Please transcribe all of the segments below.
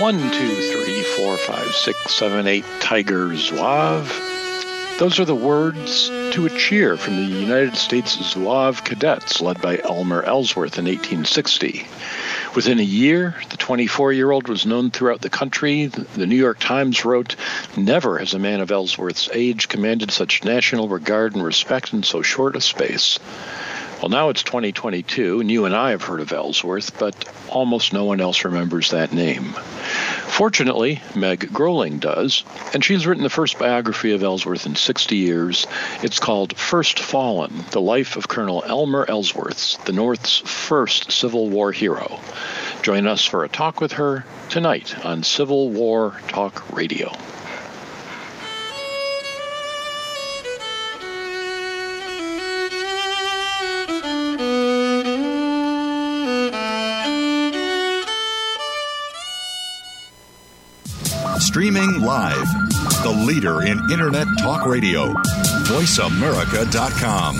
One, two, three, four, five, six, seven, eight Tiger Zouave. Those are the words to a cheer from the United States Zouave Cadets led by Elmer Ellsworth in 1860. Within a year, the 24 year old was known throughout the country. The New York Times wrote Never has a man of Ellsworth's age commanded such national regard and respect in so short a space. Well, now it's 2022, and you and I have heard of Ellsworth, but almost no one else remembers that name. Fortunately, Meg Groeling does, and she's written the first biography of Ellsworth in 60 years. It's called First Fallen The Life of Colonel Elmer Ellsworth, the North's first Civil War hero. Join us for a talk with her tonight on Civil War Talk Radio. Streaming live, the leader in Internet Talk Radio, VoiceAmerica.com.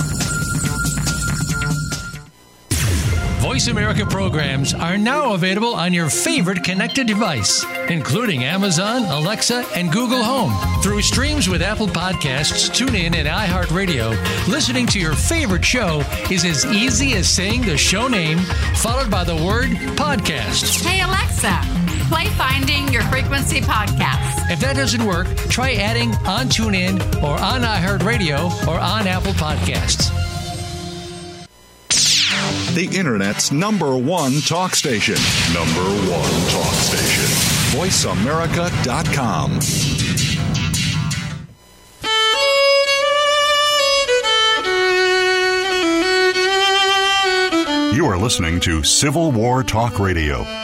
Voice America programs are now available on your favorite connected device, including Amazon, Alexa, and Google Home. Through streams with Apple Podcasts, TuneIn, and iHeartRadio, listening to your favorite show is as easy as saying the show name followed by the word podcast. Hey, Alexa, play Finding Your Frequency podcast. If that doesn't work, try adding on TuneIn or on iHeartRadio or on Apple Podcasts. The Internet's number one talk station. Number one talk station. VoiceAmerica.com. You are listening to Civil War Talk Radio.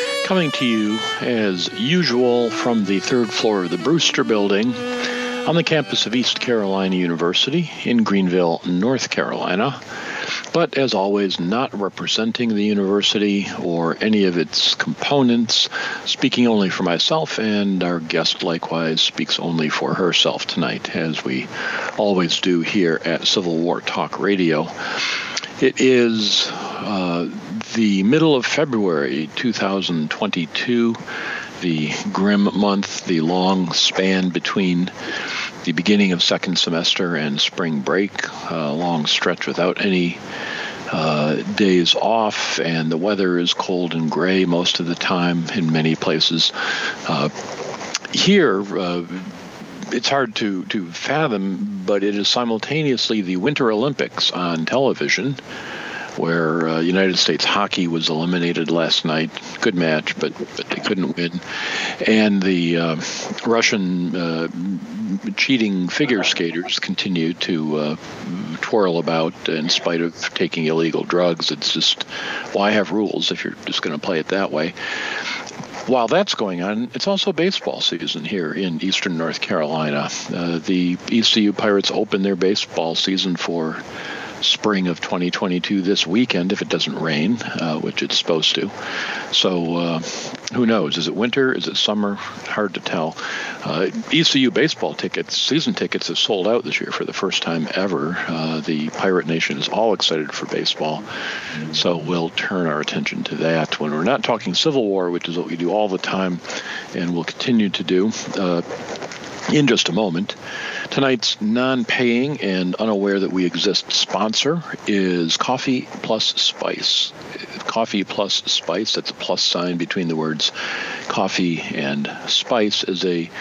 coming to you as usual from the third floor of the Brewster Building on the campus of East Carolina University in Greenville, North Carolina. But as always, not representing the university or any of its components, speaking only for myself, and our guest likewise speaks only for herself tonight, as we always do here at Civil War Talk Radio. It is uh, the middle of February 2022, the grim month, the long span between the beginning of second semester and spring break, a long stretch without any uh, days off, and the weather is cold and gray most of the time in many places. Uh, here, uh, it's hard to, to fathom, but it is simultaneously the Winter Olympics on television, where uh, United States hockey was eliminated last night. Good match, but, but they couldn't win. And the uh, Russian uh, cheating figure skaters continue to uh, twirl about in spite of taking illegal drugs. It's just, why have rules if you're just going to play it that way? While that's going on, it's also baseball season here in eastern North Carolina. Uh, the ECU Pirates open their baseball season for spring of 2022 this weekend if it doesn't rain, uh, which it's supposed to. So uh, who knows? Is it winter? Is it summer? Hard to tell. Uh, ECU baseball tickets, season tickets, have sold out this year for the first time ever. Uh, the Pirate Nation is all excited for baseball, so we'll turn our attention to that when we're not talking Civil War, which is what we do all the time, and we'll continue to do uh, in just a moment. Tonight's non paying and unaware that we exist sponsor is Coffee Plus Spice. Coffee Plus Spice. That's a plus sign between the words coffee and spice. Is a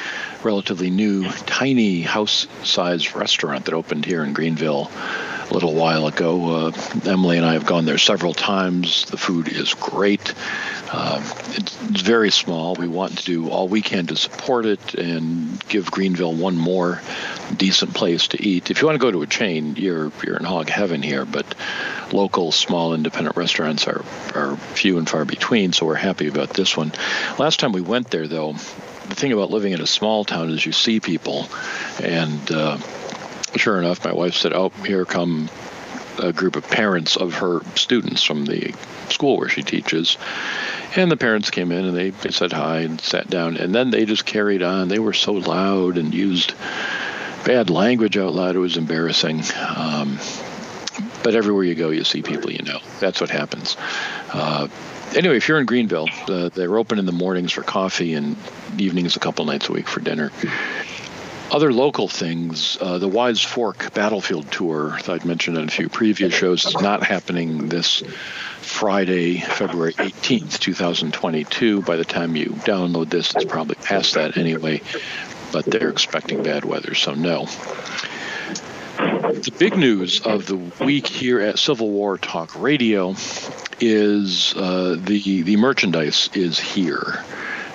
relatively new, tiny house-sized restaurant that opened here in Greenville a little while ago. Uh, Emily and I have gone there several times. The food is great. It's, it's, very small. We want to do all we can to support it and give Greenville one more decent place to eat. If you want to go to a chain, you're you're in hog heaven here. But local, small, independent restaurants are are few and far between. So we're happy about this one. Last time we went there, though, the thing about living in a small town is you see people, and uh, sure enough, my wife said, "Oh, here come a group of parents of her students from the school where she teaches." And the parents came in and they, they said hi and sat down, and then they just carried on. They were so loud and used bad language out loud; it was embarrassing. Um, but everywhere you go, you see people you know. That's what happens. Uh, anyway, if you're in Greenville, uh, they're open in the mornings for coffee and evenings a couple nights a week for dinner. Other local things, uh, the Wyse Fork Battlefield Tour that I'd mentioned in a few previous shows is not happening this Friday, February 18th, 2022. By the time you download this, it's probably past that anyway, but they're expecting bad weather, so no. The big news of the week here at Civil War Talk Radio is uh, the the merchandise is here.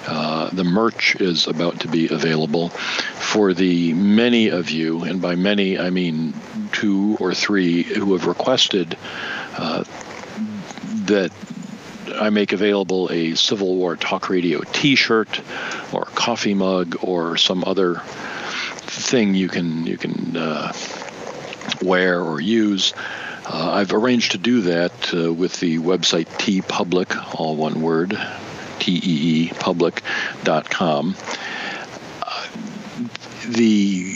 Uh, the merch is about to be available for the many of you, and by many I mean two or three who have requested uh, that I make available a Civil War Talk Radio T-shirt or coffee mug or some other thing you can you can uh, wear or use. Uh, I've arranged to do that uh, with the website TeePublic, all one word, T-E-E, public.com. Uh, the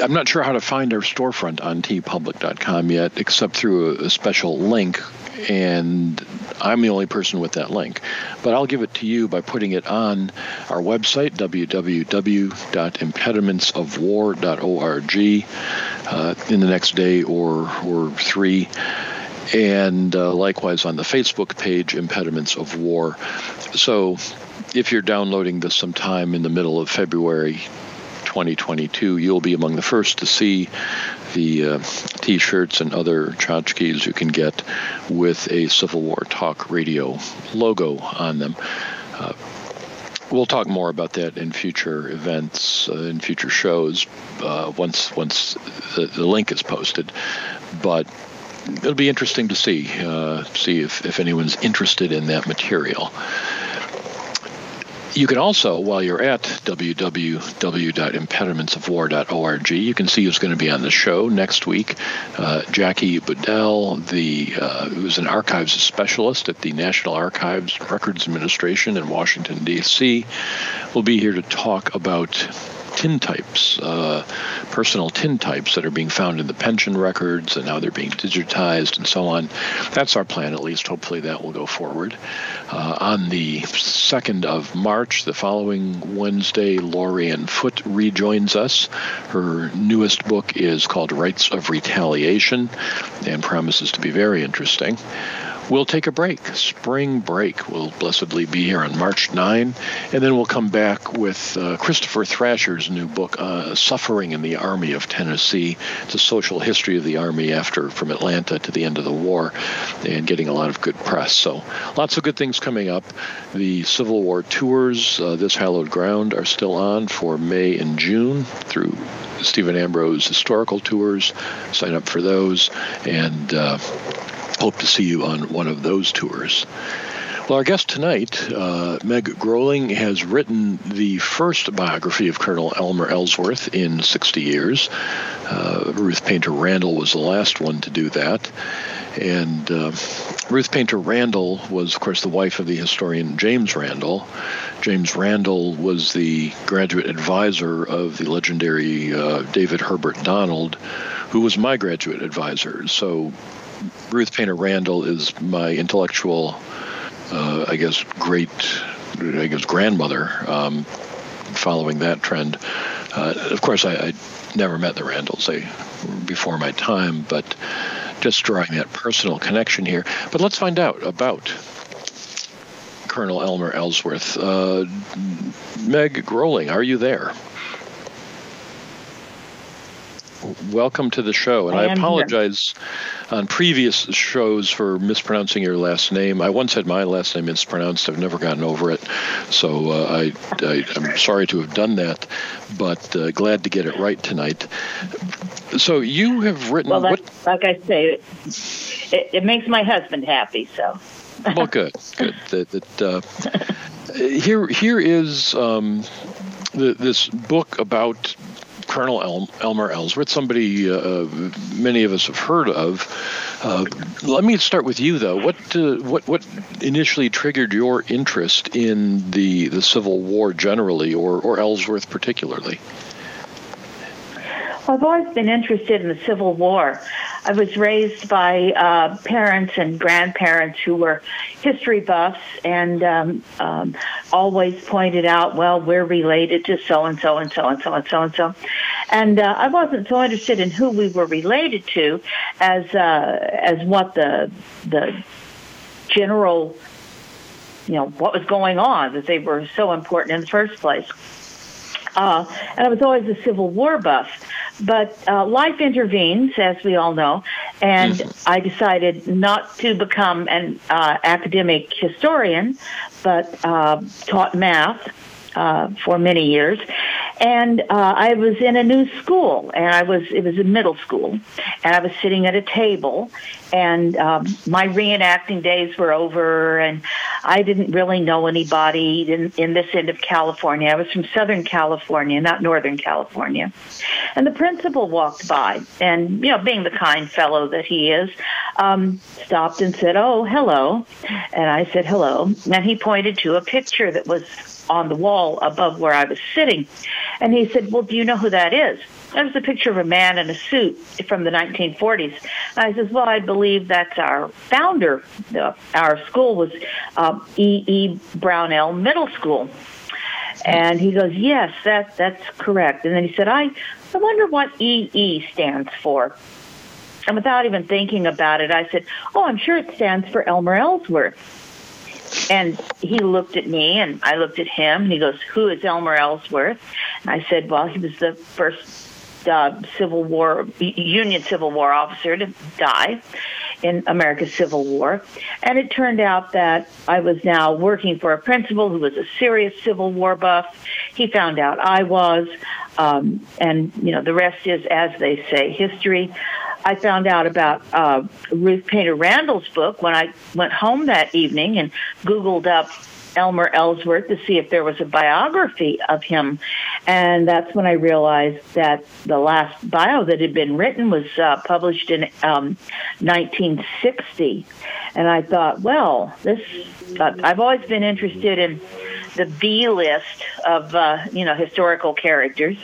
I'm not sure how to find our storefront on teepublic.com yet, except through a, a special link and I'm the only person with that link. But I'll give it to you by putting it on our website, www.impedimentsofwar.org, uh, in the next day or, or three. And uh, likewise on the Facebook page, Impediments of War. So if you're downloading this sometime in the middle of February 2022, you'll be among the first to see the uh, T-shirts and other tchotchkes you can get with a Civil War Talk Radio logo on them. Uh, we'll talk more about that in future events, uh, in future shows, uh, once once the, the, link is posted. But it'll be interesting to see uh, see if, if anyone's interested in that material. You can also, while you're at www.impedimentsofwar.org, you can see who's going to be on the show next week. Uh, Jackie Budell, the uh, who's an archives specialist at the National Archives Records Administration in Washington D.C., will be here to talk about tintypes, uh, personal tintypes that are being found in the pension records and how they're being digitized and so on. That's our plan, at least. Hopefully, that will go forward. Uh, on the 2nd of March, the following Wednesday, Lorien Foote rejoins us. Her newest book is called Rites of Retaliation and promises to be very interesting. We'll take a break. Spring break will blessedly be here on March 9, and then we'll come back with uh, Christopher Thrasher's new book, uh, Suffering in the Army of Tennessee. It's a social history of the Army after from Atlanta to the end of the war, and getting a lot of good press. So lots of good things coming up. The Civil War tours, uh, This Hallowed Ground, are still on for May and June through Stephen Ambrose historical tours. Sign up for those, and uh, hope to see you on one of those tours. Well, our guest tonight, uh, Meg Groeling, has written the first biography of Colonel Elmer Ellsworth in 60 years. Uh, Ruth Painter Randall was the last one to do that. And uh, Ruth Painter Randall was, of course, the wife of the historian James Randall. James Randall was the graduate advisor of the legendary uh, David Herbert Donald, who was my graduate advisor. So Ruth Painter Randall is my intellectual, uh, I guess, great, I guess, grandmother. Um, following that trend, uh, of course, I, I, never met the Randalls. They before my time, but just drawing that personal connection here. But let's find out about Colonel Elmer Ellsworth. Uh, Meg Groeling, are you there? Welcome to the show, and I, I apologize here. on previous shows for mispronouncing your last name. I once had my last name mispronounced. I've never gotten over it, so uh, I, I am sorry to have done that, but uh, glad to get it right tonight. So you have written. Well, what, like I say, it, it, makes my husband happy. So. well, good, good. That, that uh, here here is um, the, this book about Colonel El- Elmer Ellsworth, somebody uh, many of us have heard of. Uh, let me start with you, though. What uh, what what initially triggered your interest in the the Civil War generally, or or Ellsworth particularly? I've always been interested in the Civil War. I was raised by uh, parents and grandparents who were history buffs and um, um, always pointed out, well, we're related to so and so and so and so and so and so. And uh, I wasn't so interested in who we were related to as uh, as what the the general you know what was going on that they were so important in the first place. Uh, and I was always a Civil War buff. But uh, life intervenes, as we all know, and mm-hmm. I decided not to become an uh, academic historian, but uh, taught math uh, for many years. And uh, I was in a new school, and I was it was a middle school, and I was sitting at a table, and um, my reenacting days were over, and I didn't really know anybody in, in this end of California. I was from Southern California, not Northern California, and the principal walked by, and you know, being the kind fellow that he is, um, stopped and said, "Oh, hello," and I said, "Hello," and he pointed to a picture that was on the wall above where I was sitting. And he said, Well, do you know who that is? That was a picture of a man in a suit from the 1940s. And I says, Well, I believe that's our founder. Our school was uh, E. E. Brownell Middle School. And he goes, Yes, that, that's correct. And then he said, I, I wonder what EE stands for. And without even thinking about it, I said, Oh, I'm sure it stands for Elmer Ellsworth. And he looked at me and I looked at him and he goes, who is Elmer Ellsworth? And I said, well, he was the first uh, Civil War, Union Civil War officer to die in America's Civil War. And it turned out that I was now working for a principal who was a serious Civil War buff. He found out I was, um, and you know the rest is, as they say, history. I found out about uh, Ruth Painter Randall's book when I went home that evening and Googled up Elmer Ellsworth to see if there was a biography of him. And that's when I realized that the last bio that had been written was uh, published in um, 1960. And I thought, well, this, uh, I've always been interested in the B list of, uh, you know, historical characters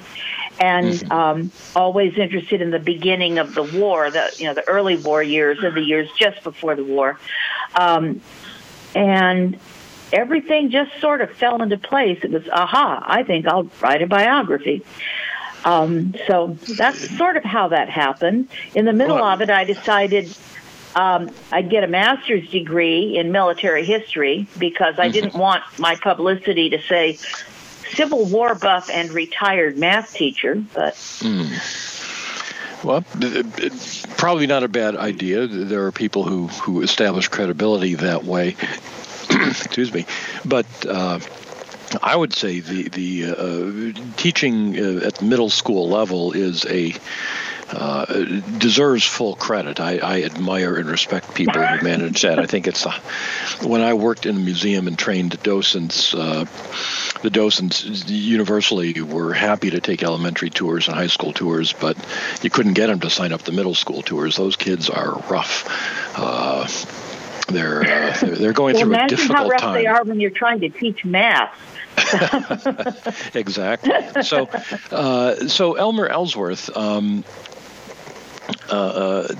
and mm-hmm. um, always interested in the beginning of the war, the you know the early war years and the years just before the war, um, and everything just sort of fell into place. It was aha! I think I'll write a biography. Um, so that's sort of how that happened. In the middle of it, I decided um, I'd get a master's degree in military history because I mm-hmm. didn't want my publicity to say Civil War buff and retired math teacher, but. Mm. Well, probably not a bad idea. There are people who, who establish credibility that way. Excuse me. But uh, I would say the the uh, teaching uh, at the middle school level is a uh, deserves full credit. I, I, admire and respect people who manage that. I think it's the, when I worked in a museum and trained docents, uh, the docents universally were happy to take elementary tours and high school tours, but you couldn't get them to sign up the middle school tours. Those kids are rough. Uh, they're, uh, they're, they're going well, through a difficult how rough time. they are when you're trying to teach math. exactly. So, uh, so Elmer Ellsworth, um, uh, uh,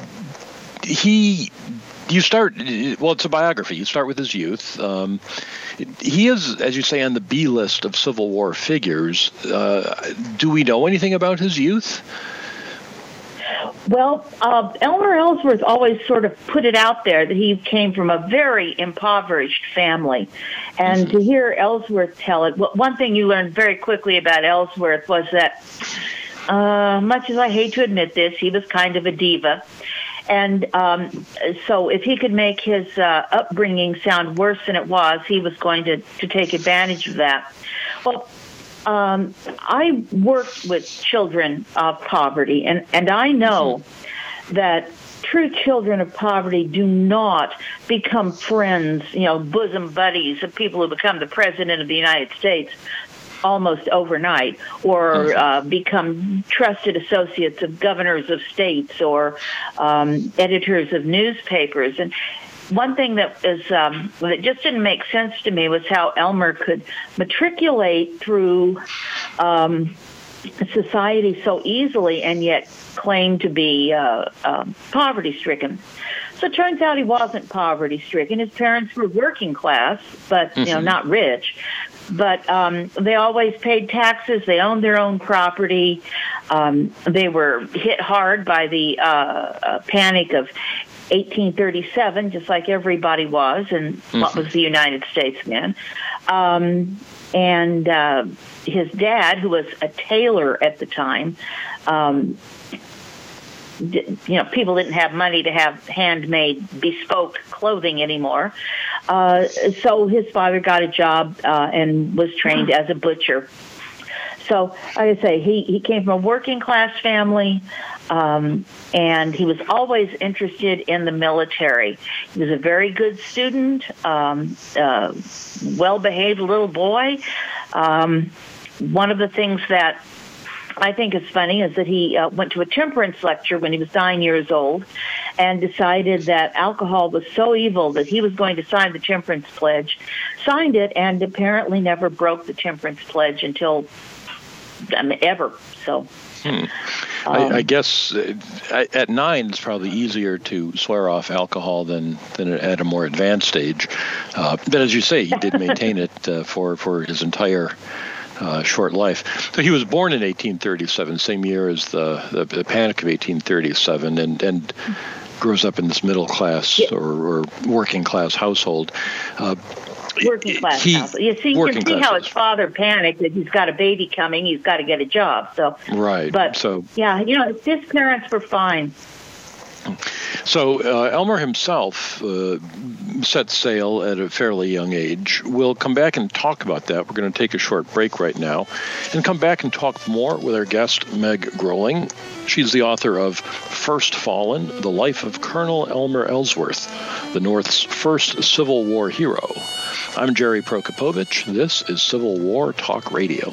he you start well it's a biography you start with his youth um, he is as you say on the b list of civil war figures uh, do we know anything about his youth Well, uh, Elmer Ellsworth always sort of put it out there that he came from a very impoverished family. And mm-hmm. to hear Ellsworth tell it, one thing you learned very quickly about Ellsworth was that, uh, much as I hate to admit this, he was kind of a diva. And um, so if he could make his uh, upbringing sound worse than it was, he was going to, to take advantage of that. Well, um, I worked with children of poverty, and, and I know that true children of poverty do not become friends, you know, bosom buddies of people who become the president of the United States almost overnight or mm-hmm. uh, become trusted associates of governors of states or um, editors of newspapers. And one thing that is um, that just didn't make sense to me was how Elmer could matriculate through um, society so easily and yet claim to be uh, uh, poverty stricken. So it turns out he wasn't poverty stricken. His parents were working class, but you know mm-hmm. not rich. But um, they always paid taxes. They owned their own property. Um, they were hit hard by the uh, uh, panic of 1837, just like everybody was, and mm-hmm. what was the United States then. Um, and uh, his dad, who was a tailor at the time, um, you know, people didn't have money to have handmade, bespoke clothing anymore. Uh, so his father got a job uh, and was trained as a butcher. So, like I say, he, he came from a working class family. Um, and he was always interested in the military. He was a very good student, um, uh, well behaved little boy. Um, one of the things that I think is funny is that he uh, went to a temperance lecture when he was nine years old and decided that alcohol was so evil that he was going to sign the temperance pledge, signed it, and apparently never broke the temperance pledge until I mean, ever. So Hmm. Um, I, I, guess uh, at nine it's probably easier to swear off alcohol than than at a more advanced age. Uh, but as you say, he did maintain it uh, for for his entire. Uh, short life. So he was born in 1837, same year as the, the, the Panic of 1837, and and grows up in this middle class or, or working class household. Uh, working class he. You see, you can see how his father panicked that he's got a baby coming. He's got to get a job. So right. But so yeah, you know, his parents were fine. So uh, Elmer himself uh, set sail at a fairly young age. We'll come back and talk about that. We're going to take a short break right now and come back and talk more with our guest, Meg Groeling. She's the author of First Fallen The Life of Colonel Elmer Ellsworth, the North's first Civil War hero. I'm Jerry Prokopowicz. This is Civil War Talk Radio.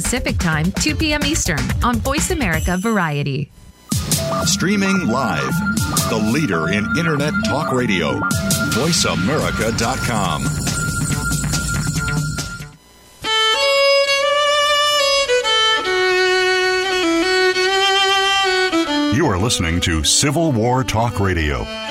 Pacific Time, 2 p.m. Eastern on Voice America Variety. Streaming live, the leader in Internet Talk Radio, voiceamerica.com. You are listening to Civil War Talk Radio.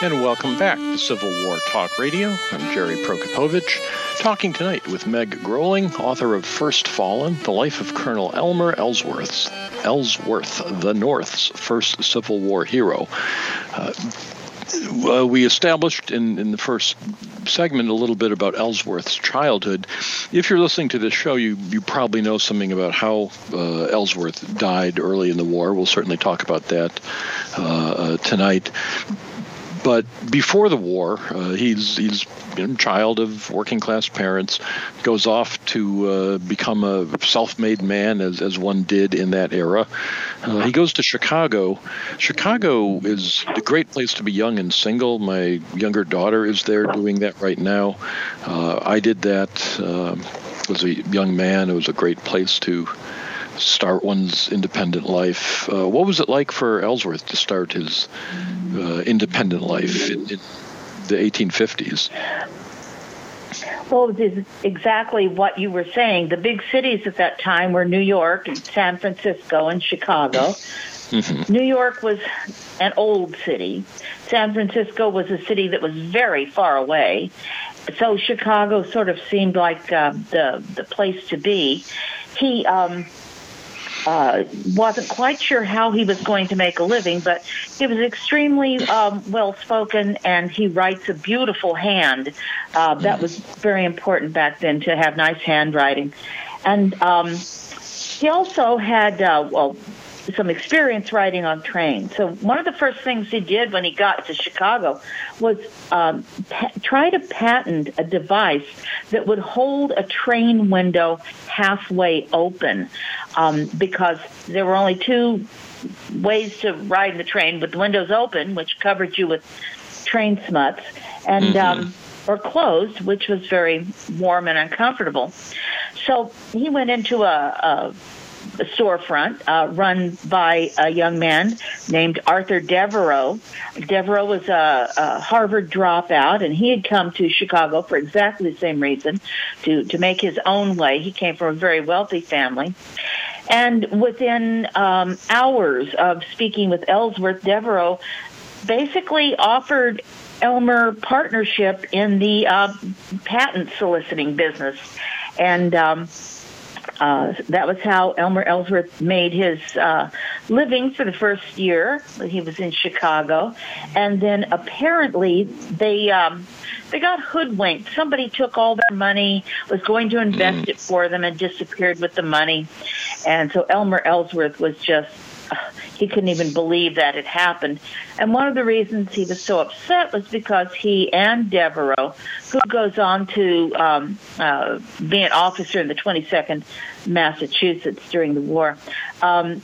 And welcome back to Civil War Talk Radio. I'm Jerry Prokopowicz, talking tonight with Meg Groeling, author of First Fallen, The Life of Colonel Elmer Ellsworth, Ellsworth, the North's first Civil War hero. Uh, uh, we established in, in the first segment a little bit about Ellsworth's childhood. If you're listening to this show, you, you probably know something about how uh, Ellsworth died early in the war. We'll certainly talk about that uh, uh tonight but before the war, uh, he's he's a child of working class parents, goes off to uh, become a self-made man as as one did in that era. Uh, he goes to Chicago. Chicago is a great place to be young and single. My younger daughter is there doing that right now. Uh, I did that uh, as a young man. It was a great place to start one's independent life. Uh, what was it like for Ellsworth to start his uh, independent life in, in, the 1850s? Well, it is exactly what you were saying. The big cities at that time were New York and San Francisco and Chicago. Mm-hmm. New York was an old city. San Francisco was a city that was very far away. So Chicago sort of seemed like uh, the the place to be. He um, uh, wasn't quite sure how he was going to make a living, but he was extremely um, well spoken and he writes a beautiful hand. Uh, that was very important back then to have nice handwriting. And um, he also had, uh, well, some experience riding on trains. So one of the first things he did when he got to Chicago was um, pa- try to patent a device that would hold a train window halfway open, um, because there were only two ways to ride the train with the windows open, which covered you with train smuts, and mm-hmm. um, or closed, which was very warm and uncomfortable. So he went into a, a a storefront uh, run by a young man named Arthur Devereux. Devereux was a, a, Harvard dropout, and he had come to Chicago for exactly the same reason to, to make his own way. He came from a very wealthy family. And within um, hours of speaking with Ellsworth, Devereux basically offered Elmer partnership in the uh, patent soliciting business. And um, uh, that was how Elmer Ellsworth made his uh, living for the first year that he was in Chicago, and then apparently they um, they got hoodwinked. Somebody took all their money, was going to invest mm. it for them, and disappeared with the money. And so Elmer Ellsworth was just he couldn't even believe that it happened. And one of the reasons he was so upset was because he and Devereux, who goes on to um, uh, be an officer in the 22nd Massachusetts during the war, um,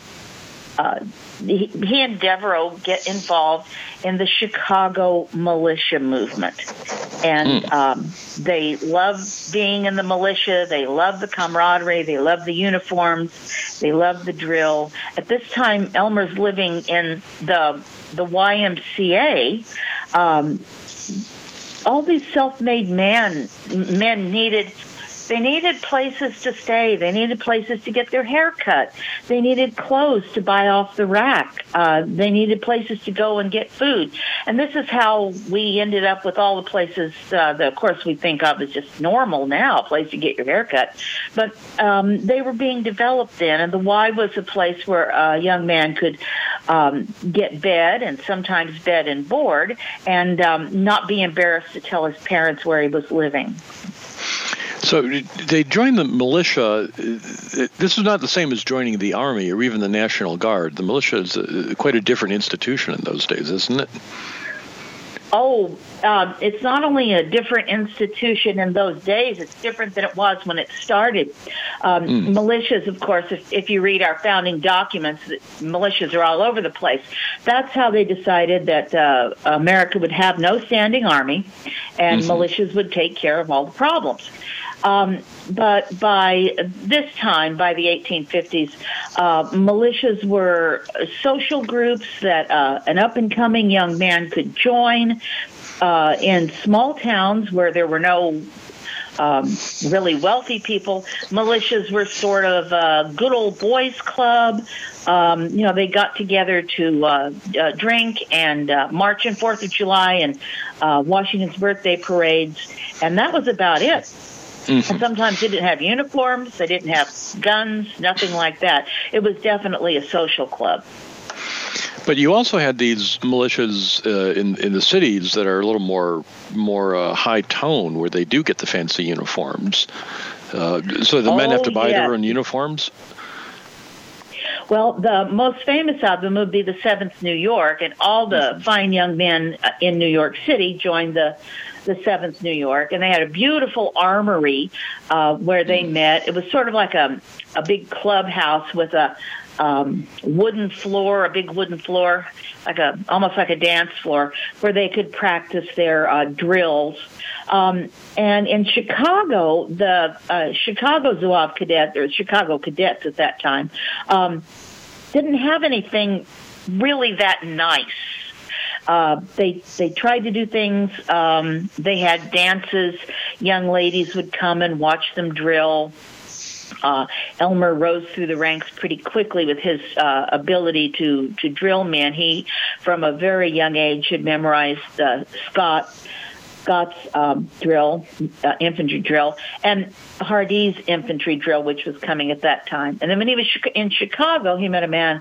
uh, he, he and Devereux get involved in the Chicago militia movement. And mm. um, they love being in the militia. They love the camaraderie. They love the uniforms. They love the drill. At this time, Elmer's living in the the YMCA. Um, all these self-made men men needed they needed places to stay. They needed places to get their hair cut. They needed clothes to buy off the rack. Uh, they needed places to go and get food. And this is how we ended up with all the places uh, that, of course, we think of as just normal now, a place to get your hair cut. But um, they were being developed then, and the Y was a place where a young man could um, get bed and sometimes bed and board and um, not be embarrassed to tell his parents where he was living. So they joined the militia. This is not the same as joining the army or even the National Guard. The militia is a, quite a different institution in those days, isn't it? Oh, uh, it's not only a different institution in those days, it's different than it was when it started. Um, mm. Militias, of course, if, if you read our founding documents, militias are all over the place. That's how they decided that uh, America would have no standing army and mm-hmm. militias would take care of all the problems. Um, but by this time, by the 1850s, uh, militias were social groups that uh, an up and coming young man could join uh, in small towns where there were no um, really wealthy people. Militias were sort of a good old boys club. Um, you know, they got together to uh, uh, drink and uh, march in Fourth of July and uh, Washington's birthday parades, and that was about it. Mm-hmm. And sometimes they didn't have uniforms, they didn't have guns, nothing like that. It was definitely a social club. But you also had these militias uh, in in the cities that are a little more more uh, high tone, where they do get the fancy uniforms. Uh, so the oh, men have to buy yes. their own uniforms. Well, the most famous of them would be the Seventh New York, and all the mm-hmm. fine young men uh, in New York City joined the the Seventh New York, and they had a beautiful armory uh, where they mm-hmm. met. It was sort of like a a big clubhouse with a um, wooden floor, a big wooden floor, like a almost like a dance floor, where they could practice their uh, drills. Um, and in Chicago, the uh, Chicago Zouave Cadets, or Chicago Cadets at that time, um, didn't have anything really that nice. Uh, they they tried to do things. Um, they had dances. Young ladies would come and watch them drill. Uh, Elmer rose through the ranks pretty quickly with his uh, ability to to drill men. He, from a very young age, had memorized uh, Scott Scott's um, drill, uh, infantry drill, and Hardee's infantry drill, which was coming at that time. And then when he was in Chicago, he met a man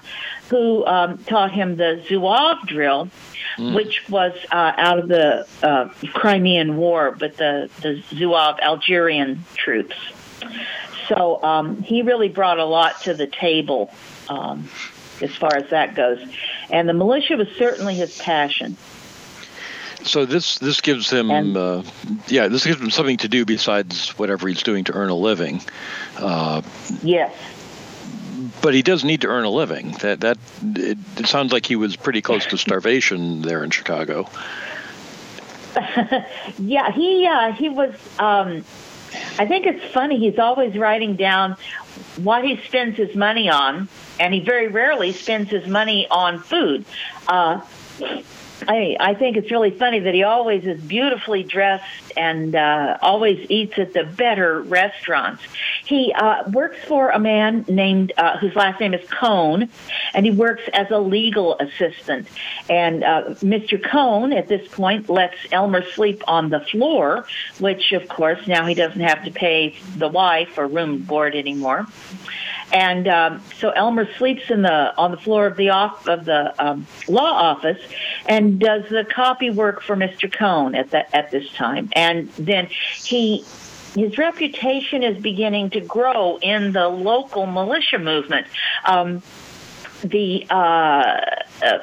who um, taught him the Zouave drill, mm. which was uh, out of the uh, Crimean War, but the, the Zouave Algerian troops. So um, he really brought a lot to the table um, as far as that goes. And the militia was certainly his passion. So this this gives him, and, uh, yeah, this gives him something to do besides whatever he's doing to earn a living. Uh, yes. But he does need to earn a living. That that it, it sounds like he was pretty close to starvation there in Chicago. yeah, he uh, he was. Um, I think it's funny. He's always writing down what he spends his money on, and he very rarely spends his money on food. Uh, I, I think it's really funny that he always is beautifully dressed and uh, always eats at the better restaurants. He uh, works for a man named uh, whose last name is Cohn, and he works as a legal assistant. And uh, Mr. Cohn, at this point, lets Elmer sleep on the floor, which, of course, now he doesn't have to pay the wife or room board anymore. And um, so Elmer sleeps in the on the floor of the off of the um, law office, and does the copy work for Mr. Cohn at that at this time. And then he his reputation is beginning to grow in the local militia movement. Um, the uh, uh,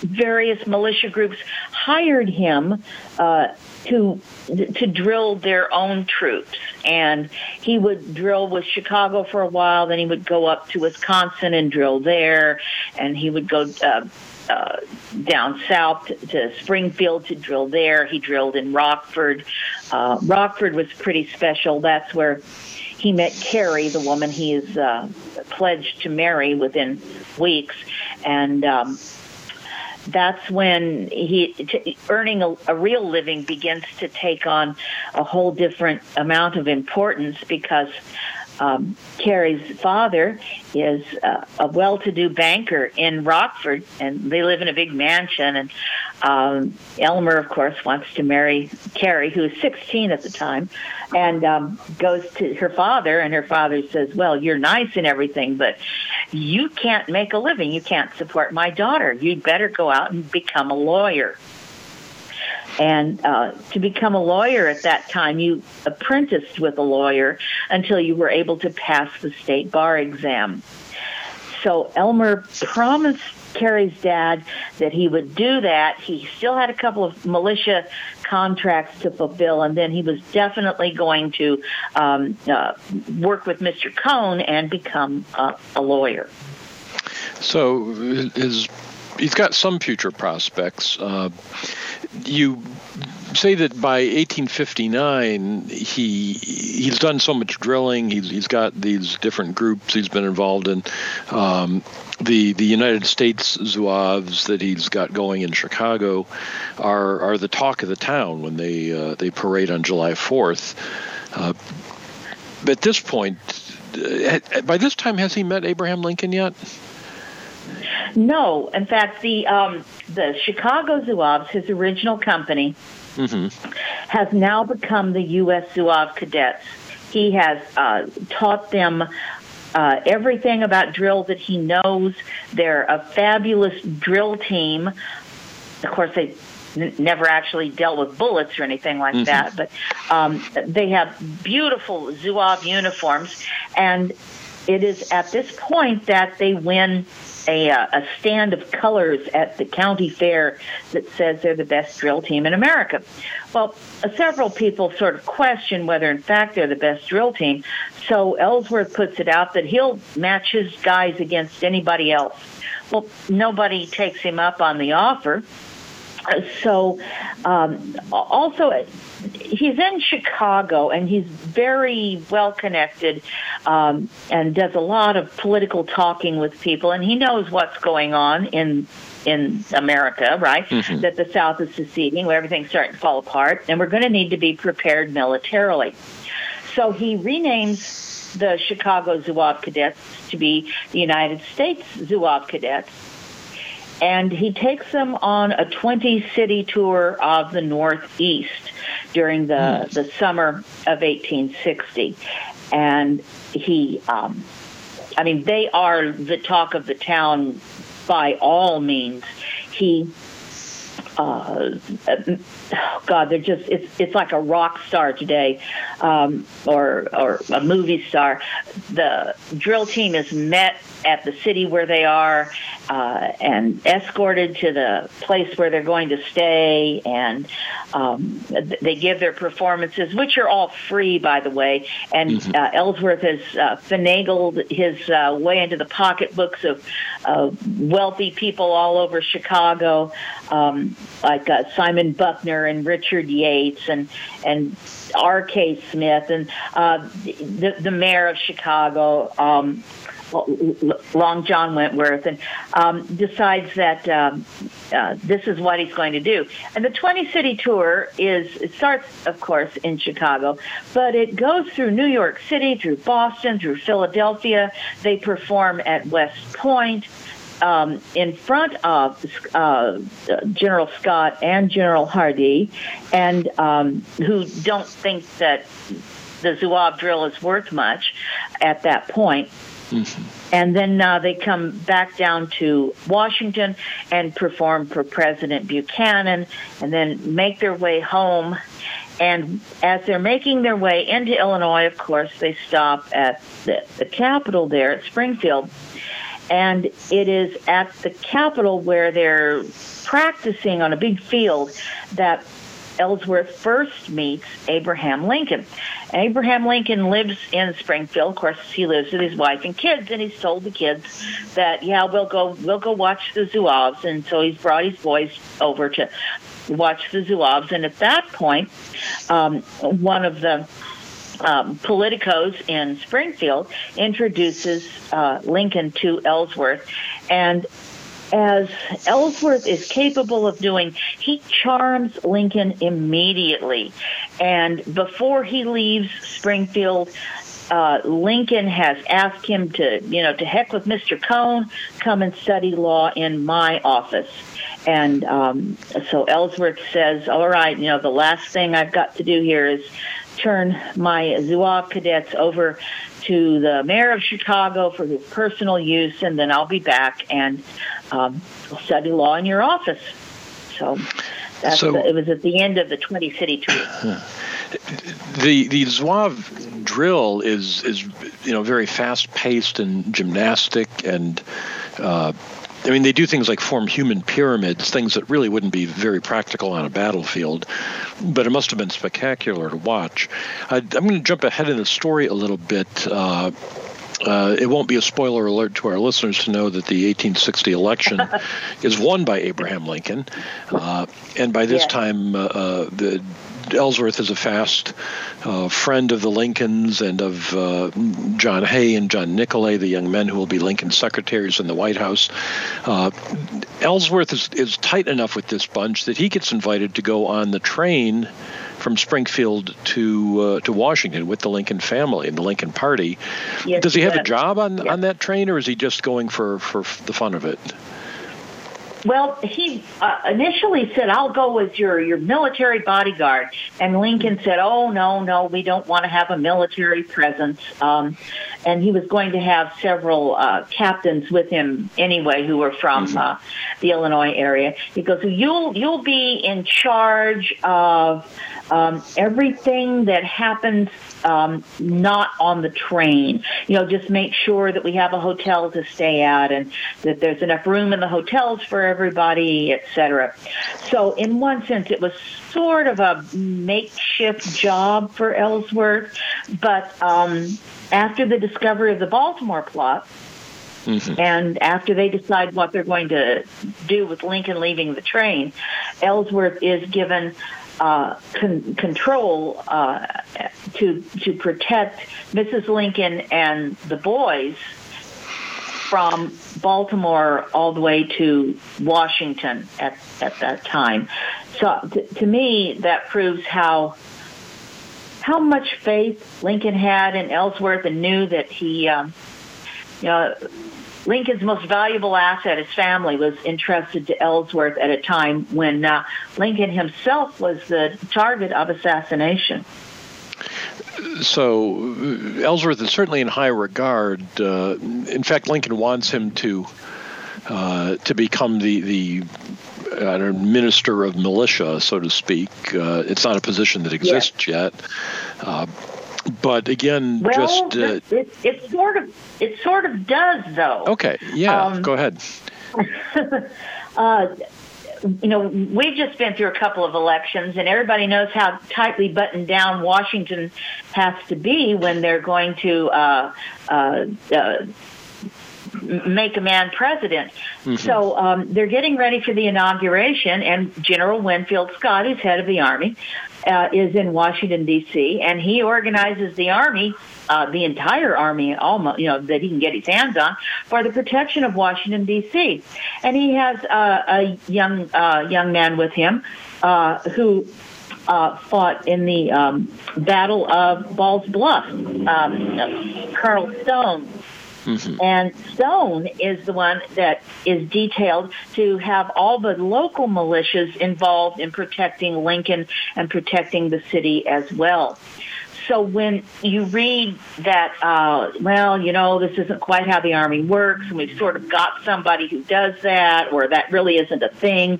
various militia groups hired him uh, to to drill their own troops, and he would drill with Chicago for a while. Then he would go up to Wisconsin and drill there, and he would go. Uh, uh, down south to, to Springfield to drill there. He drilled in Rockford. Uh, Rockford was pretty special. That's where he met Carrie, the woman he is uh, pledged to marry within weeks, and um, that's when he t- earning a, a real living begins to take on a whole different amount of importance because um, Carrie's father is uh, a well-to-do banker in Rockford, and they live in a big mansion. And um, Elmer, of course, wants to marry Carrie, who is 16 at the time, and um, goes to her father. And her father says, "Well, you're nice and everything, but you can't make a living. You can't support my daughter. You'd better go out and become a lawyer." And uh, to become a lawyer at that time, you apprenticed with a lawyer until you were able to pass the state bar exam. So Elmer promised Carrie's dad that he would do that. He still had a couple of militia contracts to fulfill, and then he was definitely going to um, uh, work with Mr. Cohn and become uh, a lawyer. So he's got some future prospects. Uh, you say that by 1859 he he's done so much drilling. He's he's got these different groups he's been involved in. Um, the the United States Zouaves that he's got going in Chicago are are the talk of the town when they uh, they parade on July 4th. Uh, at this point, uh, by this time, has he met Abraham Lincoln yet? No, in fact, the um, the Chicago Zouaves, his original company, mm-hmm. has now become the U.S. Zouave Cadets. He has uh, taught them uh, everything about drill that he knows. They're a fabulous drill team. Of course, they n- never actually dealt with bullets or anything like mm-hmm. that, but um, they have beautiful Zouave uniforms, and it is at this point that they win a, uh, a stand of colors at the county fair that says they're the best drill team in America. Well, uh, several people sort of question whether, in fact, they're the best drill team. So Ellsworth puts it out that he'll match his guys against anybody else. Well, nobody takes him up on the offer. Uh, so, um, also, he's in Chicago and he's very well connected um, and does a lot of political talking with people, and he knows what's going on in in America, right? Mm-hmm. That the South is seceding, where everything's starting to fall apart, and we're going to need to be prepared militarily. So he renames the Chicago Zouave Cadets to be the United States Zouave Cadets and he takes them on a 20 city tour of the Northeast during the, mm. the summer of 1860. And he, um, I mean, they are the talk of the town by all means. He uh, God, they're just it's it's like a rock star today, um, or or a movie star. The drill team is met at the city where they are uh, and escorted to the place where they're going to stay, and um, they give their performances, which are all free, by the way. And mm-hmm. uh, Ellsworth has uh, finagled his uh, way into the pocketbooks of, of wealthy people all over Chicago, um, like uh, Simon Buckner and Richard Yates and and R.K. Smith and uh, the the mayor of Chicago. Um, Long John Wentworth, and um, decides that um, uh, this is what he's going to do. And the 20 city tour is it starts, of course, in Chicago, but it goes through New York City, through Boston, through Philadelphia. They perform at West Point. Um, in front of uh, General Scott and General Hardee, and um, who don't think that the Zouave drill is worth much at that point. Mm-hmm. And then uh, they come back down to Washington and perform for President Buchanan and then make their way home. And as they're making their way into Illinois, of course, they stop at the, the Capitol there at Springfield. And it is at the Capitol where they're practicing on a big field that Ellsworth first meets Abraham Lincoln. Abraham Lincoln lives in Springfield. Of course, he lives with his wife and kids, and he's told the kids that yeah, we'll go we'll go watch the Zouaves, and so he's brought his boys over to watch the Zouaves. And at that point, um, one of the um, politicos in Springfield introduces uh, Lincoln to Ellsworth, and as Ellsworth is capable of doing, he charms Lincoln immediately. And before he leaves Springfield, uh, Lincoln has asked him to, you know, to heck with Mr. Cone, come and study law in my office. And um, so Ellsworth says, all right, you know, the last thing I've got to do here is turn my Zouave cadets over to the mayor of Chicago for his personal use, and then I'll be back and um, study law in your office. So, so the, it was at the end of the 20 city tour. The the Zouave drill is is you know very fast paced and gymnastic and uh, I mean, they do things like form human pyramids, things that really wouldn't be very practical on a battlefield, but it must have been spectacular to watch. I, am going to jump ahead in the story a little bit. Uh, uh, it won't be a spoiler alert to our listeners to know that the 1860 election is won by Abraham Lincoln. Uh, and by this yes. time, uh, uh, the Ellsworth is a fast uh, friend of the Lincolns and of uh, John Hay and John Nicolay, the young men who will be Lincoln's secretaries in the White House. Uh, Ellsworth is, is tight enough with this bunch that he gets invited to go on the train from Springfield to uh, to Washington with the Lincoln family and the Lincoln Party. Yes, Does he have a job on yes. on that train, or is he just going for for the fun of it? Well, he uh, initially said, "I'll go as your your military bodyguard," and Lincoln said, "Oh no, no, we don't want to have a military presence." Um, and he was going to have several uh, captains with him anyway, who were from mm-hmm. uh, the Illinois area. He goes, "You'll you'll be in charge of." Um, everything that happens um, not on the train. You know, just make sure that we have a hotel to stay at and that there's enough room in the hotels for everybody, etc. So, in one sense, it was sort of a makeshift job for Ellsworth, but um, after the discovery of the Baltimore plot, Mm-hmm. And after they decide what they're going to do with Lincoln leaving the train, Ellsworth is given uh, con- control uh, to to protect Mrs. Lincoln and the boys from Baltimore all the way to Washington at at that time. So t- to me, that proves how how much faith Lincoln had in Ellsworth and knew that he, um, you know, Lincoln's most valuable asset, his family, was entrusted to Ellsworth at a time when uh, Lincoln himself was the target of assassination. So uh, Ellsworth is certainly in high regard. Uh, in fact, Lincoln wants him to uh, to become the the uh, minister of militia, so to speak. Uh, it's not a position that exists yet. But again, well, just uh, it, it sort of it sort of does though. Okay, yeah, um, go ahead. uh, you know, we've just been through a couple of elections, and everybody knows how tightly buttoned down Washington has to be when they're going to uh, uh, uh, make a man president. Mm-hmm. So um, they're getting ready for the inauguration, and General Winfield Scott, who's head of the Army, uh, is in Washington D.C. and he organizes the army, uh, the entire army, almost you know that he can get his hands on for the protection of Washington D.C. And he has uh, a young uh, young man with him uh, who. Uh, fought in the um, Battle of Ball's Bluff, um, Colonel Stone, Mm-hmm. And Stone is the one that is detailed to have all the local militias involved in protecting Lincoln and protecting the city as well. So when you read that, uh, well, you know, this isn't quite how the Army works, and we've sort of got somebody who does that, or that really isn't a thing.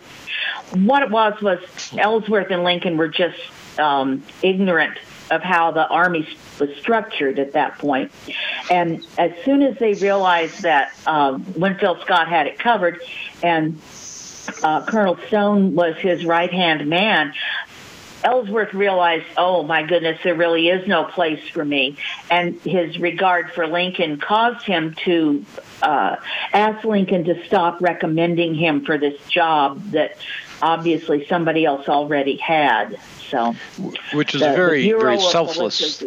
What it was was Ellsworth and Lincoln were just um, ignorant of how the Army was structured at that point. And as soon as they realized that um, Winfield Scott had it covered and uh, Colonel Stone was his right hand man, Ellsworth realized, oh my goodness, there really is no place for me. And his regard for Lincoln caused him to uh, ask Lincoln to stop recommending him for this job that obviously somebody else already had. So, which is the, a very very selfless.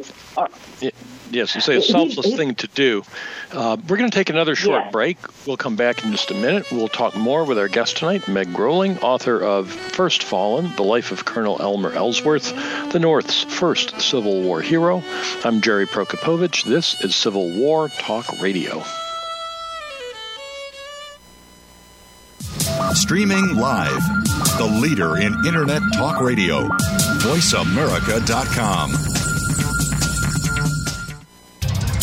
yes, you say a selfless he, he, thing to do. Uh, we're going to take another short yes. break. We'll come back in just a minute. We'll talk more with our guest tonight, Meg Groeling, author of First Fallen: The Life of Colonel Elmer Ellsworth, the North's first Civil War hero. I'm Jerry Prokopowicz. This is Civil War Talk Radio. Streaming live. The leader in Internet talk radio. VoiceAmerica.com.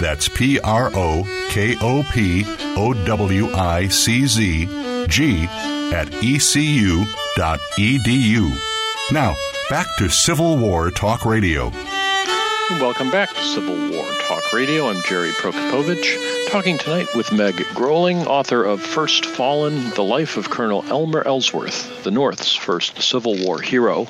That's P R O K O P O W I C Z G at ecu.edu. Now, back to Civil War Talk Radio. Welcome back to Civil War Talk Radio. I'm Jerry Prokopowicz, talking tonight with Meg Groeling, author of First Fallen The Life of Colonel Elmer Ellsworth, the North's first Civil War hero.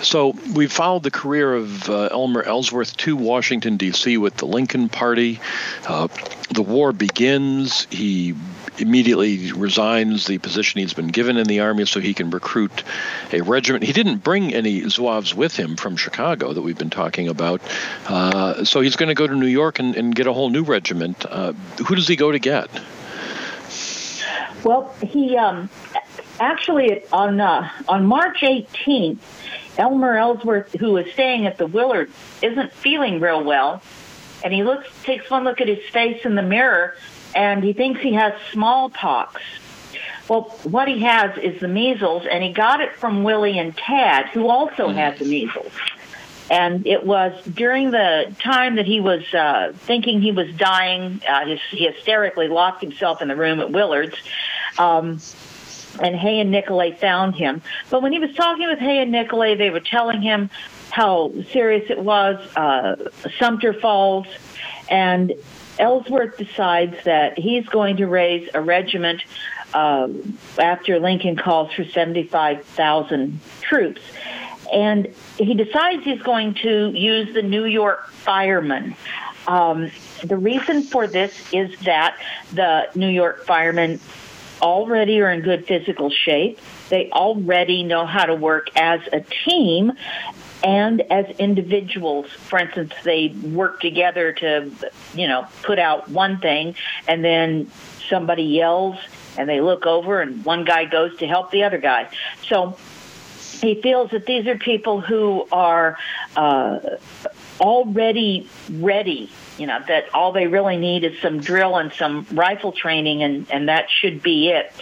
So, we followed the career of uh, Elmer Ellsworth to Washington, D.C. with the Lincoln Party. Uh, the war begins. He immediately resigns the position he's been given in the army so he can recruit a regiment. He didn't bring any Zouaves with him from Chicago that we've been talking about. Uh, so he's going to go to New York and, and, get a whole new regiment. Uh, who does he go to get? Well, he um, actually on uh, on March 18th, Elmer Ellsworth, who was staying at the Willard, isn't feeling real well, and he looks takes one look at his face in the mirror and he thinks he has smallpox. Well, what he has is the measles, and he got it from Willie and Tad, who also mm-hmm. had the measles. And it was during the time that he was uh, thinking he was dying. Uh, his, he hysterically locked himself in the room at Willard's. Um, and Hay and Nicolay found him. But when he was talking with Hay and Nicolay, they were telling him how serious it was, uh, Sumter Falls, and Ellsworth decides that he's going to raise a regiment uh, after Lincoln calls for 75,000 troops. And he decides he's going to use the New York firemen. Um, the reason for this is that the New York firemen already are in good physical shape. They already know how to work as a team and as individuals. For instance, they work together to, you know, put out one thing and then somebody yells and they look over and one guy goes to help the other guy. So he feels that these are people who are uh, already ready. You know, that all they really need is some drill and some rifle training, and, and that should be it.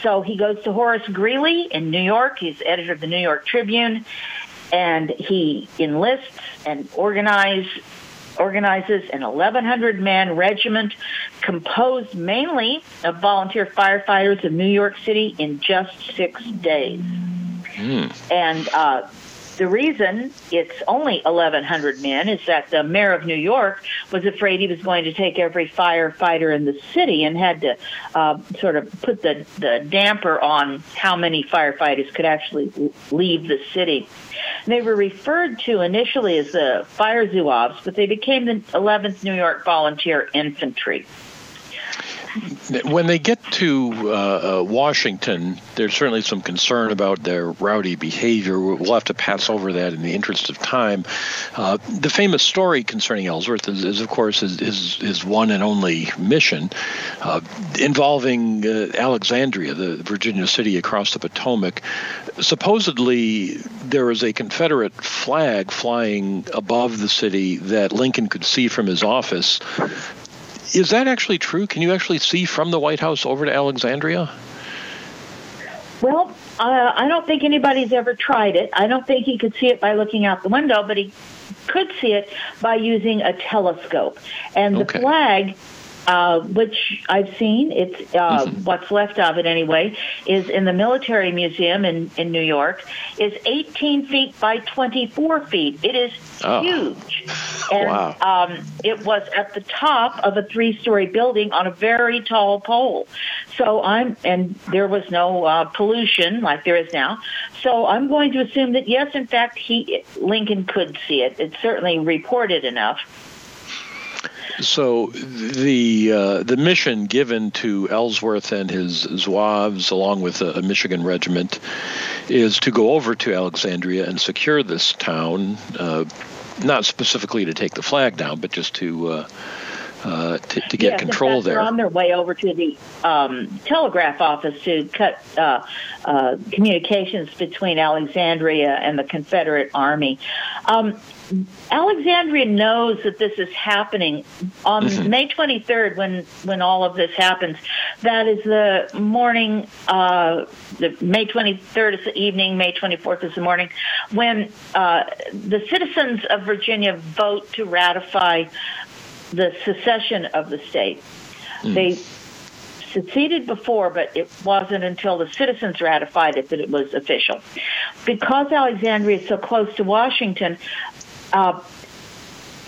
So he goes to Horace Greeley in New York. He's editor of the New York Tribune and he enlists and organize, organizes an 1,100 man regiment composed mainly of volunteer firefighters of New York City in just six days. Mm. And uh, the reason it's only 1,100 men is that the mayor of New York was afraid he was going to take every firefighter in the city and had to uh, sort of put the, the damper on how many firefighters could actually leave the city. They were referred to initially as the Fire Zouaves, but they became the 11th New York Volunteer Infantry when they get to uh, uh, Washington, there's certainly some concern about their rowdy behavior. We'll have to pass over that in the interest of time. Uh, the famous story concerning Ellsworth is, is of course, his, his, his, one and only mission uh, involving uh, Alexandria, the Virginia city across the Potomac. Supposedly, there was a Confederate flag flying above the city that Lincoln could see from his office is that actually true? Can you actually see from the White House over to Alexandria? Well, uh, I don't think anybody's ever tried it. I don't think he could see it by looking out the window, but he could see it by using a telescope. And the okay. flag uh, which I've seen. It's uh, mm-hmm. what's left of it anyway. Is in the Military Museum in in New York. Is 18 feet by 24 feet. It is oh. huge, and wow. um, it was at the top of a three-story building on a very tall pole. So I'm, and there was no uh, pollution like there is now. So I'm going to assume that yes, in fact, he Lincoln could see it. It's certainly reported enough. So the uh, the mission given to Ellsworth and his Zouaves, along with a, a, Michigan regiment, is to go over to Alexandria and secure this town. Uh, not specifically to take the flag down, but just to uh, to, to, get yes, control there. They're on their way over to the um, telegraph office to cut uh, uh, communications between Alexandria and the Confederate Army. Um, Alexandria knows that this is happening on mm-hmm. May 23rd when when all of this happens. That is the morning. Uh, the May 23rd is the evening. May 24th is the morning when uh, the citizens of Virginia vote to ratify the secession of the state. Mm. They seceded before, but it wasn't until the citizens ratified it that it was official. Because Alexandria is so close to Washington, uh,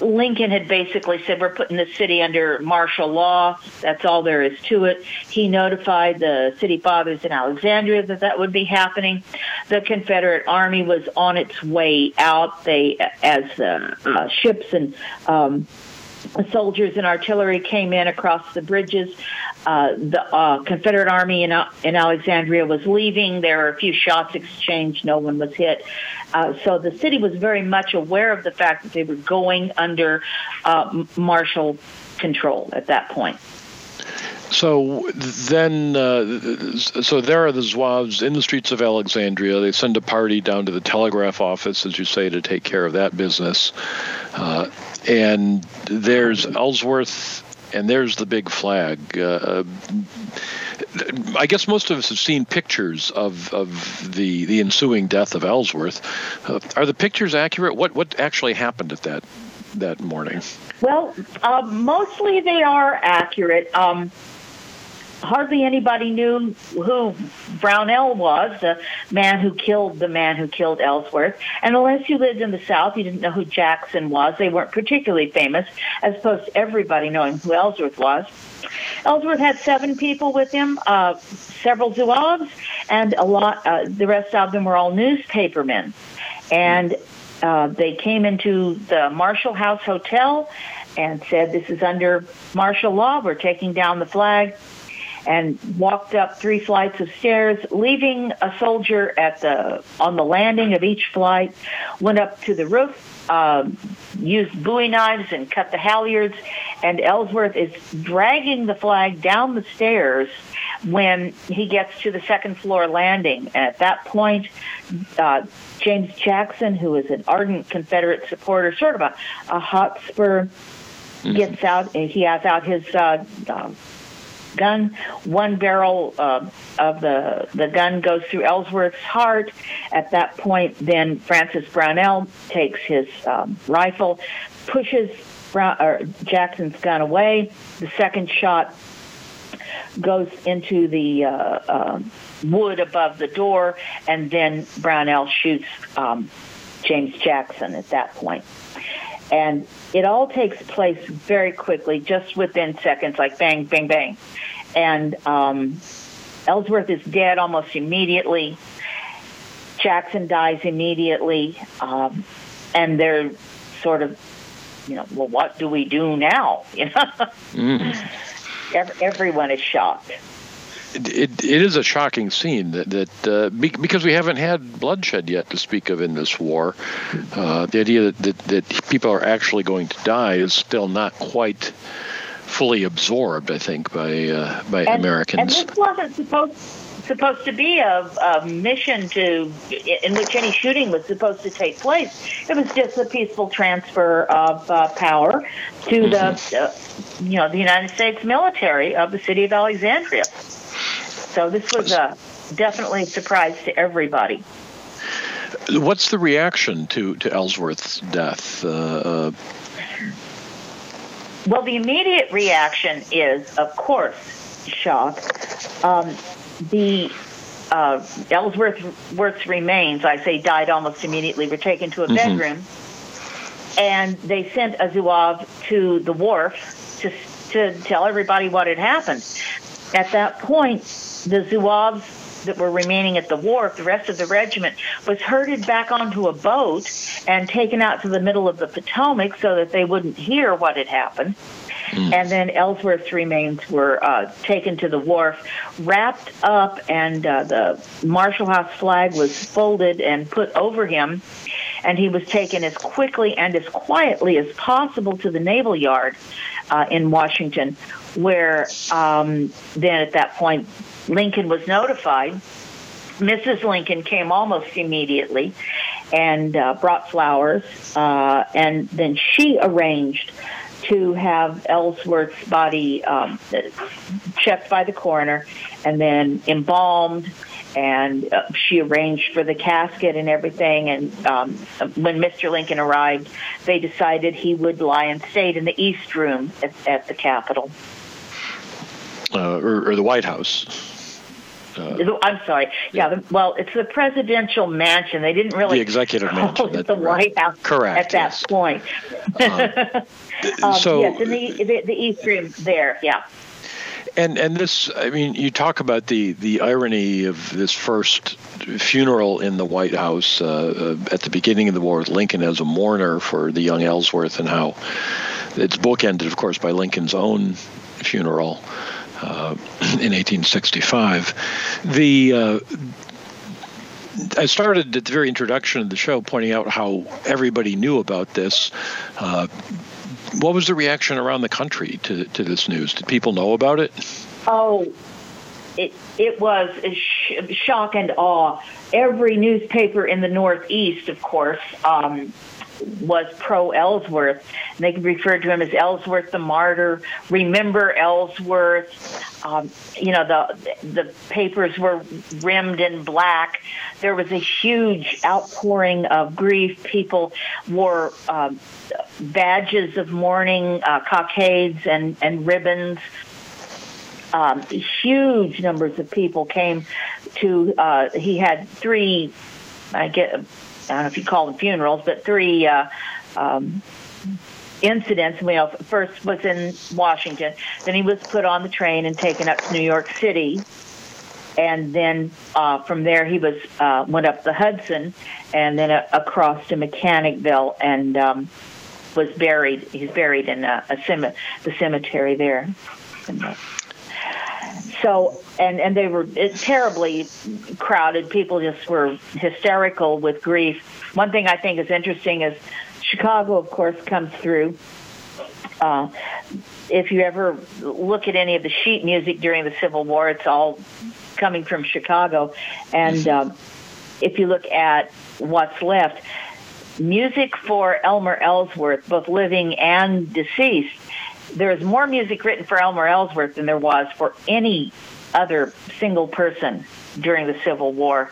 Lincoln had basically said, We're putting the city under martial law. That's all there is to it. He notified the city fathers in Alexandria that that would be happening. The Confederate Army was on its way out. They, as the uh, ships and um, soldiers and artillery came in across the bridges. Uh, the uh, Confederate Army in, in Alexandria was leaving. There were a few shots exchanged. No one was hit. Uh, so the city was very much aware of the fact that they were going under uh, martial control at that point. So then, uh, so there are the Zouaves in the streets of Alexandria. They send a party down to the telegraph office, as you say, to take care of that business. Uh, and there's Ellsworth, and there's the big flag. Uh, I guess most of us have seen pictures of, of the, the ensuing death of Ellsworth. Uh, are the pictures accurate? What what actually happened at that that morning? Well, uh, mostly they are accurate. Um, hardly anybody knew who Brownell was, the man who killed the man who killed Ellsworth. And unless you lived in the South, you didn't know who Jackson was. They weren't particularly famous, as opposed to everybody knowing who Ellsworth was. Ellsworth had seven people with him, uh, several Zouaves, and a lot. Uh, the rest of them were all newspapermen, and uh, they came into the Marshall House Hotel and said, "This is under martial law. We're taking down the flag." and walked up three flights of stairs, leaving a soldier at the on the landing of each flight. Went up to the roof, uh, used Bowie knives and cut the halyards, and Ellsworth is dragging the flag down the stairs when he gets to the second floor landing. And at that point, uh, James Jackson, who is an ardent Confederate supporter, sort of a, a Hotspur, mm-hmm. gets out. He has out his uh, uh, gun. One barrel uh, of the the gun goes through Ellsworth's heart. At that point, then Francis Brownell takes his um, rifle, pushes Brown, or Jackson's gun away. The second shot goes into the uh, uh, wood above the door, and then Brownell shoots um, James Jackson at that point. And it all takes place very quickly, just within seconds, like bang, bang, bang. And um, Ellsworth is dead almost immediately. Jackson dies immediately. Um, and they're sort of, you know, well, what do we do now? You know, mm. Everyone is shocked. It, it, it is a shocking scene that, that uh, because we haven't had bloodshed yet to speak of in this war. Uh, the idea that, that, that people are actually going to die is still not quite fully absorbed, I think, by uh, by and, Americans. And this wasn't supposed supposed to be a, a, mission to in which any shooting was supposed to take place. It was just a peaceful transfer of uh, power to mm-hmm. the uh, you know the United States military of the city of Alexandria. So this was a definitely a surprise to everybody. What's the reaction to, to Ellsworth's death? Uh, uh Well, the immediate reaction is, of course, shock. Um, the uh, Ellsworth's remains, I say, died almost immediately, were taken to a mm-hmm. bedroom, and they sent a zouave to the wharf to to tell everybody what had happened. At that point, the zouaves that were remaining at the wharf, the rest of the regiment, was herded back onto a boat and taken out to the middle of the Potomac so that they wouldn't hear what had happened. Mm. And then Ellsworth's remains were uh, taken to the wharf, wrapped up, and uh, the Marshall House flag was folded and put over him. And he was taken as quickly and as quietly as possible to the Naval Yard uh, in Washington, where um, then at that point Lincoln was notified. Mrs. Lincoln came almost immediately and uh, brought flowers, uh, and then she arranged to have Ellsworth's body um, checked by the coroner and then embalmed. And uh, she arranged for the casket and everything. And um, when Mr. Lincoln arrived, they decided he would lie in state in the East Room at, at the Capitol. Uh, or, or the White House. Uh, I'm sorry. Yeah. The, well, it's the presidential mansion. They didn't really the executive mansion. That's the. White House. Correct. At that yes. point. Um, um, so yes, in the, the the East Room there. Yeah. And and this, I mean, you talk about the the irony of this first funeral in the White House uh, uh, at the beginning of the war with Lincoln as a mourner for the young Ellsworth, and how its bookended, of course, by Lincoln's own funeral uh, in 1865. The uh, I started at the very introduction of the show pointing out how everybody knew about this. Uh, what was the reaction around the country to, to this news? Did people know about it? Oh, it, it was sh- shock and awe. Every newspaper in the Northeast, of course, um, was pro Ellsworth. They referred to him as Ellsworth the martyr. Remember Ellsworth. Um, you know the the papers were rimmed in black. There was a huge outpouring of grief. People wore um, badges of mourning, uh, cockades and and ribbons. Um, huge numbers of people came to. Uh, he had three. I get I don't know if you call them funerals, but three uh, um, incidents. You know, first was in Washington, then he was put on the train and taken up to New York City, and then uh, from there he was uh, went up the Hudson, and then uh, across to Mechanicville, and um, was buried. He's buried in a, a cem- the cemetery there. So and and they were terribly crowded. People just were hysterical with grief. One thing I think is interesting is Chicago, of course, comes through. Uh, if you ever look at any of the sheet music during the Civil War, it's all coming from Chicago. And um, if you look at what's left, music for Elmer Ellsworth, both living and deceased, there is more music written for Elmer Ellsworth than there was for any other single person during the Civil War.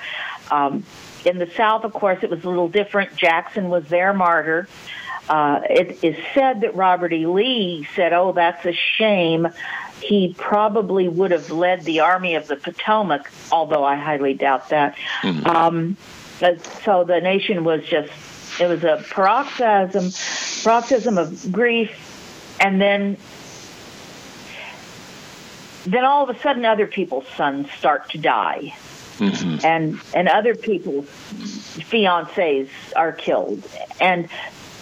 Um, in the South, of course, it was a little different. Jackson was their martyr. Uh, it is said that Robert E. Lee said, "Oh, that's a shame." He probably would have led the Army of the Potomac, although I highly doubt that. Mm-hmm. Um, so the nation was just—it was a paroxysm, paroxysm of grief, and then then all of a sudden other people's sons start to die. Mm-hmm. And and other people's fiancés are killed, and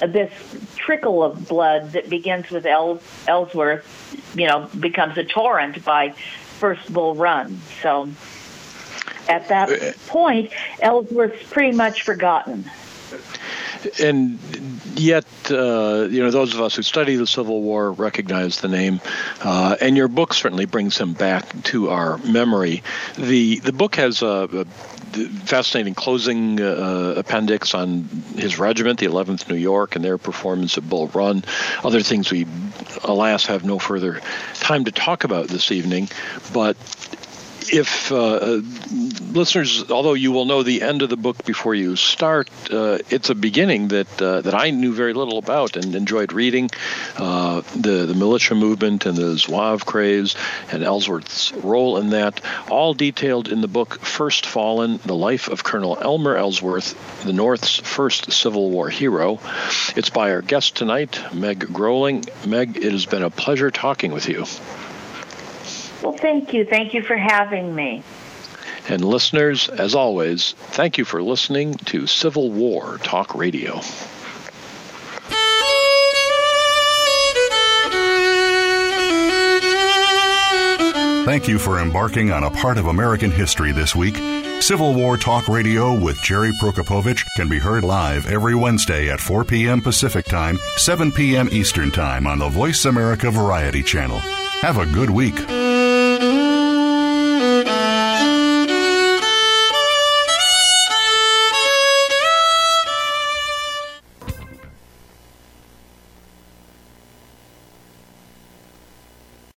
this trickle of blood that begins with El- Ellsworth, you know, becomes a torrent by First Bull Run. So at that uh, point, Ellsworth's pretty much forgotten and yet, uh, you know, those of us who study the Civil War recognize the name, uh, and your book certainly brings him back to our memory. the The book has a, a fascinating closing uh, appendix on his regiment, the 11th New York, and their performance at Bull Run. Other things we, alas, have no further time to talk about this evening, but if uh, listeners, although you will know the end of the book before you start, uh, it's a beginning that uh, that I knew very little about and enjoyed reading. Uh, the the militia movement and the Zouave craze and Ellsworth's role in that, all detailed in the book First Fallen: The Life of Colonel Elmer Ellsworth, the North's first Civil War hero. It's by our guest tonight, Meg Groeling. Meg, it has been a pleasure talking with you. Well, thank you. Thank you for having me. And listeners, as always, thank you for listening to Civil War Talk Radio. Thank you for embarking on a part of American history this week. Civil War Talk Radio with Jerry Prokopowicz can be heard live every Wednesday at 4 p.m. Pacific Time, 7 p.m. Eastern Time on the Voice America Variety Channel. Have a good week.